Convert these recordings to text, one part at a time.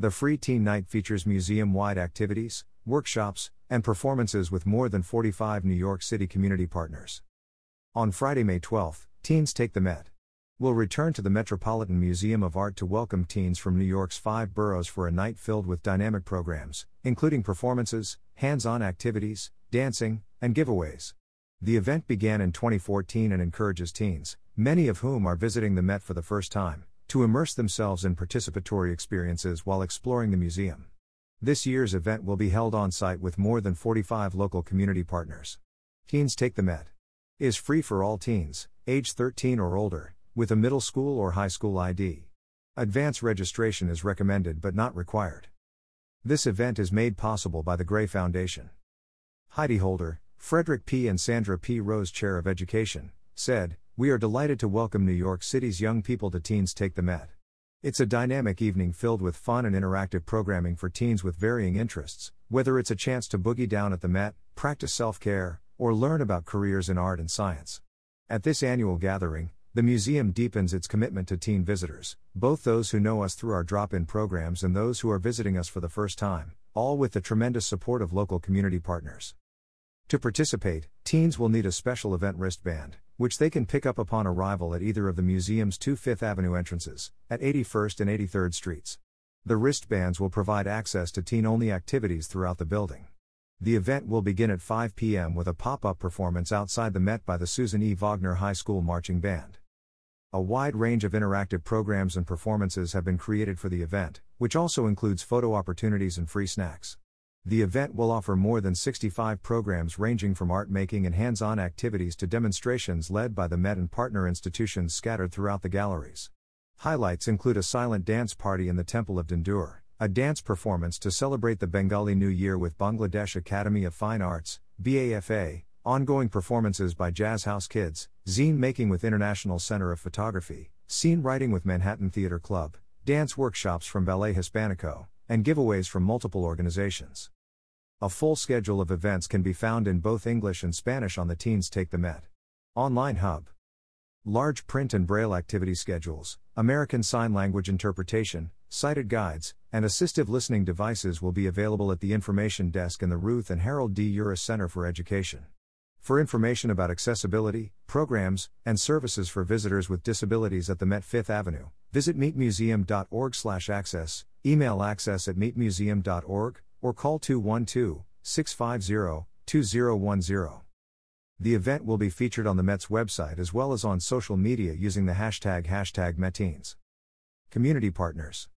The free teen night features museum wide activities, workshops, and performances with more than 45 New York City community partners. On Friday, May 12, teens take the Met. We'll return to the Metropolitan Museum of Art to welcome teens from New York's five boroughs for a night filled with dynamic programs, including performances, hands on activities, dancing, and giveaways. The event began in 2014 and encourages teens, many of whom are visiting the Met for the first time, to immerse themselves in participatory experiences while exploring the museum. This year's event will be held on site with more than 45 local community partners. Teens Take the Met is free for all teens, age 13 or older, with a middle school or high school ID. Advance registration is recommended but not required. This event is made possible by the Gray Foundation. Heidi Holder, Frederick P. and Sandra P. Rose Chair of Education, said, we are delighted to welcome New York City's young people to Teens Take the Met. It's a dynamic evening filled with fun and interactive programming for teens with varying interests, whether it's a chance to boogie down at the Met, practice self care, or learn about careers in art and science. At this annual gathering, the museum deepens its commitment to teen visitors, both those who know us through our drop in programs and those who are visiting us for the first time, all with the tremendous support of local community partners. To participate, teens will need a special event wristband, which they can pick up upon arrival at either of the museum's two Fifth Avenue entrances, at 81st and 83rd Streets. The wristbands will provide access to teen only activities throughout the building. The event will begin at 5 p.m. with a pop up performance outside the Met by the Susan E. Wagner High School Marching Band. A wide range of interactive programs and performances have been created for the event, which also includes photo opportunities and free snacks. The event will offer more than 65 programs ranging from art making and hands on activities to demonstrations led by the Met and partner institutions scattered throughout the galleries. Highlights include a silent dance party in the Temple of Dendur, a dance performance to celebrate the Bengali New Year with Bangladesh Academy of Fine Arts, BAFA, ongoing performances by Jazz House Kids, zine making with International Center of Photography, scene writing with Manhattan Theater Club, dance workshops from Ballet Hispanico, and giveaways from multiple organizations. A full schedule of events can be found in both English and Spanish on the Teens Take the Met online hub. Large print and braille activity schedules, American Sign Language interpretation, sighted guides, and assistive listening devices will be available at the information desk in the Ruth and Harold D. Uris Center for Education. For information about accessibility, programs, and services for visitors with disabilities at the Met Fifth Avenue, visit metmuseum.org/access, email access at metmuseum.org, or call 212 650 2010. The event will be featured on the Met's website as well as on social media using the hashtag hashtag Metteens. Community Partners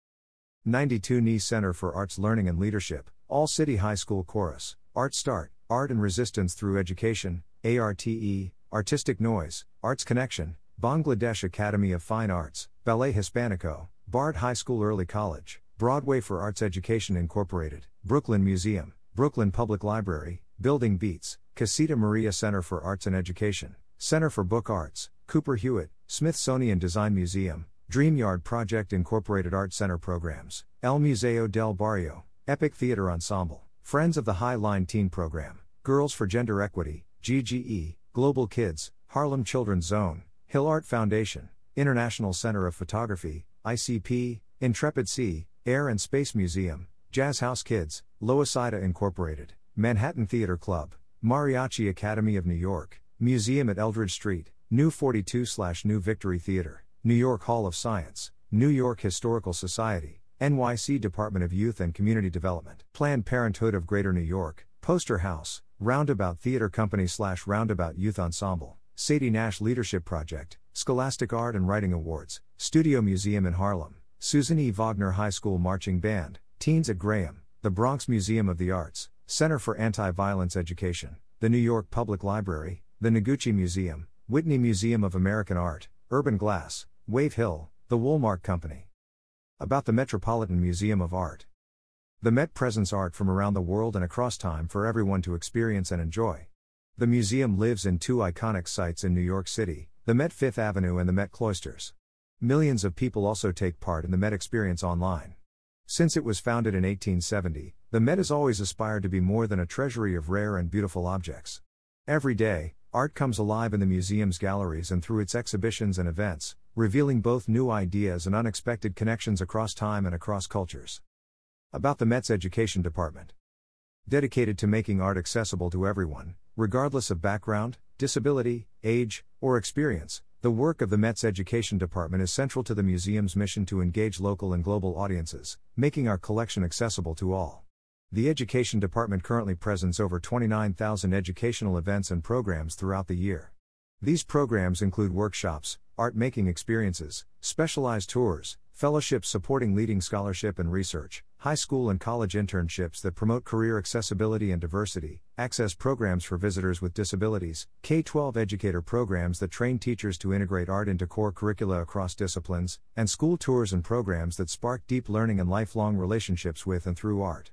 92NY Center for Arts Learning and Leadership, All City High School Chorus, Art Start, Art and Resistance Through Education, ARTE, Artistic Noise, Arts Connection, Bangladesh Academy of Fine Arts, Ballet Hispanico, Bard High School Early College, Broadway for Arts Education Incorporated, Brooklyn Museum, Brooklyn Public Library, Building Beats, Casita Maria Center for Arts and Education, Center for Book Arts, Cooper Hewitt, Smithsonian Design Museum, Dream Yard Project Incorporated Art Center Programs, El Museo del Barrio, Epic Theater Ensemble, Friends of the High Line Teen Program, Girls for Gender Equity, GGE, Global Kids, Harlem Children's Zone, Hill Art Foundation, International Center of Photography, ICP, Intrepid Sea, Air and Space Museum, Jazz House Kids, Loisaida Incorporated, Manhattan Theater Club, Mariachi Academy of New York, Museum at Eldridge Street, New 42 New Victory Theater, New York Hall of Science, New York Historical Society, NYC Department of Youth and Community Development, Planned Parenthood of Greater New York, Poster House, Roundabout Theater Company slash Roundabout Youth Ensemble, Sadie Nash Leadership Project, Scholastic Art and Writing Awards, Studio Museum in Harlem, Susan E. Wagner High School Marching Band, Teens at Graham, the Bronx Museum of the Arts, Center for Anti Violence Education, the New York Public Library, the Noguchi Museum, Whitney Museum of American Art, Urban Glass, Wave Hill, the Woolmark Company. About the Metropolitan Museum of Art. The Met presents art from around the world and across time for everyone to experience and enjoy. The museum lives in two iconic sites in New York City the Met Fifth Avenue and the Met Cloisters. Millions of people also take part in the Met experience online. Since it was founded in 1870, the Met has always aspired to be more than a treasury of rare and beautiful objects. Every day, art comes alive in the museum's galleries and through its exhibitions and events, revealing both new ideas and unexpected connections across time and across cultures. About the Met's Education Department. Dedicated to making art accessible to everyone, regardless of background, disability, age, or experience, the work of the Met's Education Department is central to the museum's mission to engage local and global audiences, making our collection accessible to all. The Education Department currently presents over 29,000 educational events and programs throughout the year. These programs include workshops, art making experiences, specialized tours, fellowships supporting leading scholarship and research, high school and college internships that promote career accessibility and diversity, access programs for visitors with disabilities, K 12 educator programs that train teachers to integrate art into core curricula across disciplines, and school tours and programs that spark deep learning and lifelong relationships with and through art.